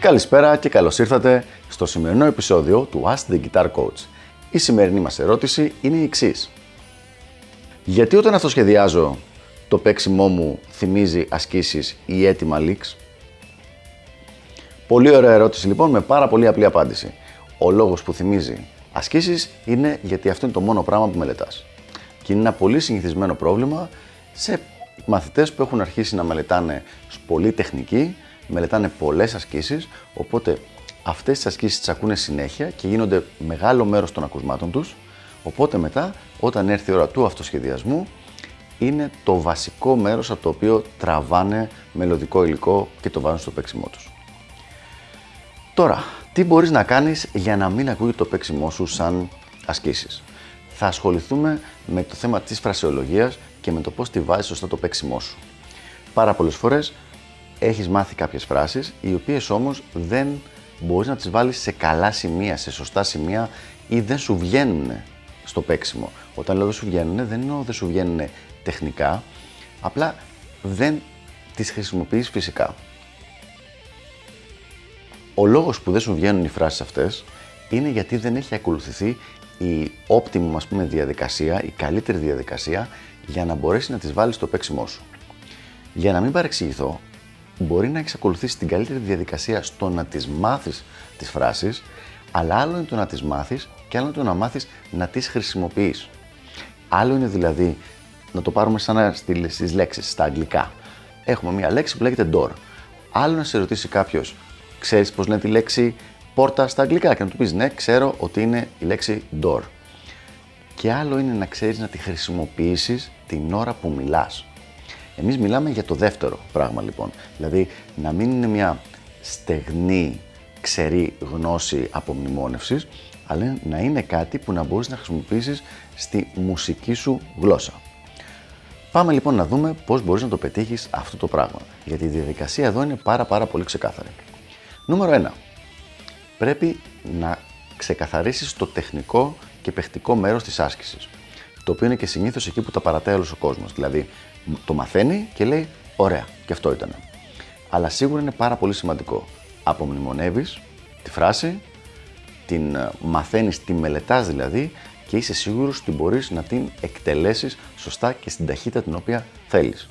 Καλησπέρα και καλώς ήρθατε στο σημερινό επεισόδιο του Ask the Guitar Coach. Η σημερινή μας ερώτηση είναι η εξής. Γιατί όταν αυτοσχεδιάζω το παίξιμό μου θυμίζει ασκήσεις ή έτοιμα leaks; Πολύ ωραία ερώτηση λοιπόν με πάρα πολύ απλή απάντηση. Ο λόγος που θυμίζει ασκήσεις είναι γιατί αυτό είναι το μόνο πράγμα που μελετάς. Και είναι ένα πολύ συνηθισμένο πρόβλημα σε μαθητές που έχουν αρχίσει να μελετάνε πολύ τεχνική μελετάνε πολλές ασκήσεις, οπότε αυτές τις ασκήσεις τις ακούνε συνέχεια και γίνονται μεγάλο μέρος των ακουσμάτων τους. Οπότε μετά, όταν έρθει η ώρα του αυτοσχεδιασμού, είναι το βασικό μέρος από το οποίο τραβάνε μελλοντικό υλικό και το βάζουν στο παίξιμό τους. Τώρα, τι μπορείς να κάνεις για να μην ακούγεται το παίξιμό σου σαν ασκήσεις; Θα ασχοληθούμε με το θέμα της φρασεολογίας και με το πώς τη βάζεις σωστά το παίξιμό σου. Πάρα πολλές φορές έχεις μάθει κάποιες φράσεις, οι οποίες όμως δεν μπορείς να τις βάλεις σε καλά σημεία, σε σωστά σημεία ή δεν σου βγαίνουν στο παίξιμο. Όταν λέω δεν σου βγαίνουν, δεν εννοώ δεν σου βγαίνουν τεχνικά, απλά δεν τις χρησιμοποιείς φυσικά. Ο λόγος που δεν σου βγαίνουν οι φράσεις αυτές είναι γιατί δεν έχει ακολουθηθεί η optimum ας πούμε διαδικασία, η καλύτερη διαδικασία για να μπορέσεις να τις βάλεις στο παίξιμό σου. Για να μην παρεξηγηθώ, μπορεί να έχει ακολουθήσει την καλύτερη διαδικασία στο να τις μάθεις τις φράσεις, αλλά άλλο είναι το να τις μάθεις και άλλο είναι το να μάθεις να τις χρησιμοποιείς. Άλλο είναι δηλαδή να το πάρουμε σαν στις λέξεις στα αγγλικά. Έχουμε μία λέξη που λέγεται door. Άλλο να σε ρωτήσει κάποιος, ξέρεις πώς λένε τη λέξη πόρτα στα αγγλικά και να του πεις ναι, ξέρω ότι είναι η λέξη door. Και άλλο είναι να ξέρεις να τη χρησιμοποιήσεις την ώρα που μιλάς. Εμείς μιλάμε για το δεύτερο πράγμα λοιπόν. Δηλαδή να μην είναι μια στεγνή, ξερή γνώση απομνημόνευσης, αλλά να είναι κάτι που να μπορείς να χρησιμοποιήσεις στη μουσική σου γλώσσα. Πάμε λοιπόν να δούμε πώς μπορείς να το πετύχεις αυτό το πράγμα. Γιατί η διαδικασία εδώ είναι πάρα πάρα πολύ ξεκάθαρη. Νούμερο 1. Πρέπει να ξεκαθαρίσεις το τεχνικό και παιχτικό μέρος της άσκησης. Το οποίο είναι και συνήθως εκεί που τα παρατάει όλος ο κόσμος. Δηλαδή, το μαθαίνει και λέει ωραία και αυτό ήταν. Αλλά σίγουρα είναι πάρα πολύ σημαντικό. Απομνημονεύεις τη φράση, την ε, μαθαίνεις, τη μελετάς δηλαδή και είσαι σίγουρος ότι μπορείς να την εκτελέσεις σωστά και στην ταχύτητα την οποία θέλεις.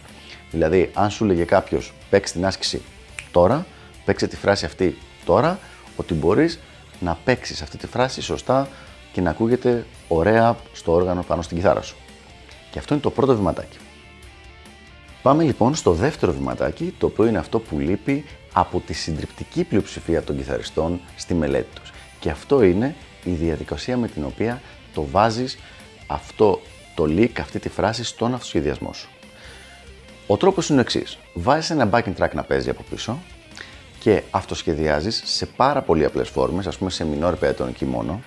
Δηλαδή, αν σου λέγε κάποιος παίξει την άσκηση τώρα, παίξε τη φράση αυτή τώρα, ότι μπορείς να παίξεις αυτή τη φράση σωστά και να ακούγεται ωραία στο όργανο πάνω στην κιθάρα σου. Και αυτό είναι το πρώτο βηματάκι. Πάμε λοιπόν στο δεύτερο βηματάκι, το οποίο είναι αυτό που λείπει από τη συντριπτική πλειοψηφία των κιθαριστών στη μελέτη τους. Και αυτό είναι η διαδικασία με την οποία το βάζεις αυτό το leak, αυτή τη φράση στον αυτοσχεδιασμό σου. Ο τρόπος είναι ο εξής. Βάζεις ένα backing track να παίζει από πίσω και αυτοσχεδιάζεις σε πάρα πολύ απλές φόρμες, ας πούμε σε μινόρ πεντατονική μόνο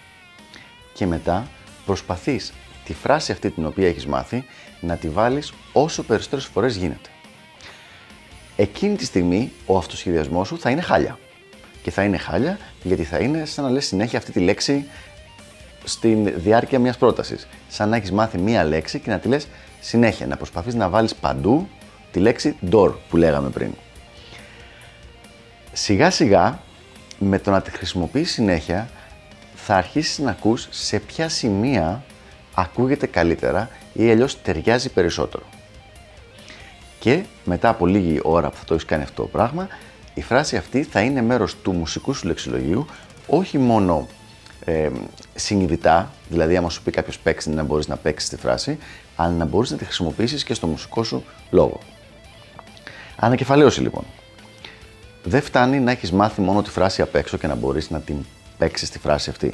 και μετά προσπαθείς τη φράση αυτή την οποία έχεις μάθει να τη βάλεις όσο περισσότερες φορές γίνεται. Εκείνη τη στιγμή ο αυτοσχεδιασμός σου θα είναι χάλια. Και θα είναι χάλια γιατί θα είναι σαν να λες συνέχεια αυτή τη λέξη στην διάρκεια μιας πρότασης. Σαν να έχεις μάθει μία λέξη και να τη λες συνέχεια, να προσπαθείς να βάλεις παντού τη λέξη door που λέγαμε πριν. Σιγά σιγά με το να τη χρησιμοποιείς συνέχεια θα αρχίσεις να ακούς σε ποια σημεία ακούγεται καλύτερα ή αλλιώς ταιριάζει περισσότερο. Και μετά από λίγη ώρα που θα το έχεις κάνει αυτό το πράγμα, η φράση αυτή θα είναι μέρος του μουσικού σου λεξιλογίου, όχι μόνο ε, συνειδητά, δηλαδή άμα σου πει κάποιος παίξει να μπορείς να παίξεις τη φράση, αλλά να μπορείς να τη χρησιμοποιήσεις και στο μουσικό σου λόγο. Ανακεφαλαίωση λοιπόν. Δεν φτάνει να έχεις μάθει μόνο τη φράση απ' έξω και να μπορείς να την παίξεις τη φράση αυτή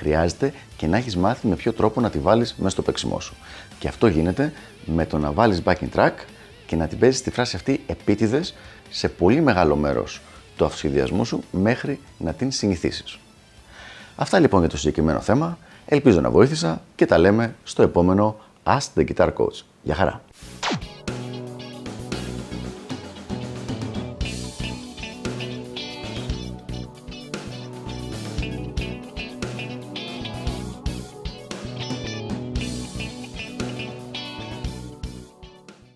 χρειάζεται και να έχεις μάθει με ποιο τρόπο να τη βάλεις μέσα στο παίξιμό σου. Και αυτό γίνεται με το να βάλεις backing track και να την παίζεις τη φράση αυτή επίτηδες σε πολύ μεγάλο μέρος του αυτοσχεδιασμού σου μέχρι να την συνηθίσεις. Αυτά λοιπόν για το συγκεκριμένο θέμα. Ελπίζω να βοήθησα και τα λέμε στο επόμενο Ask the Guitar Coach. Γεια χαρά!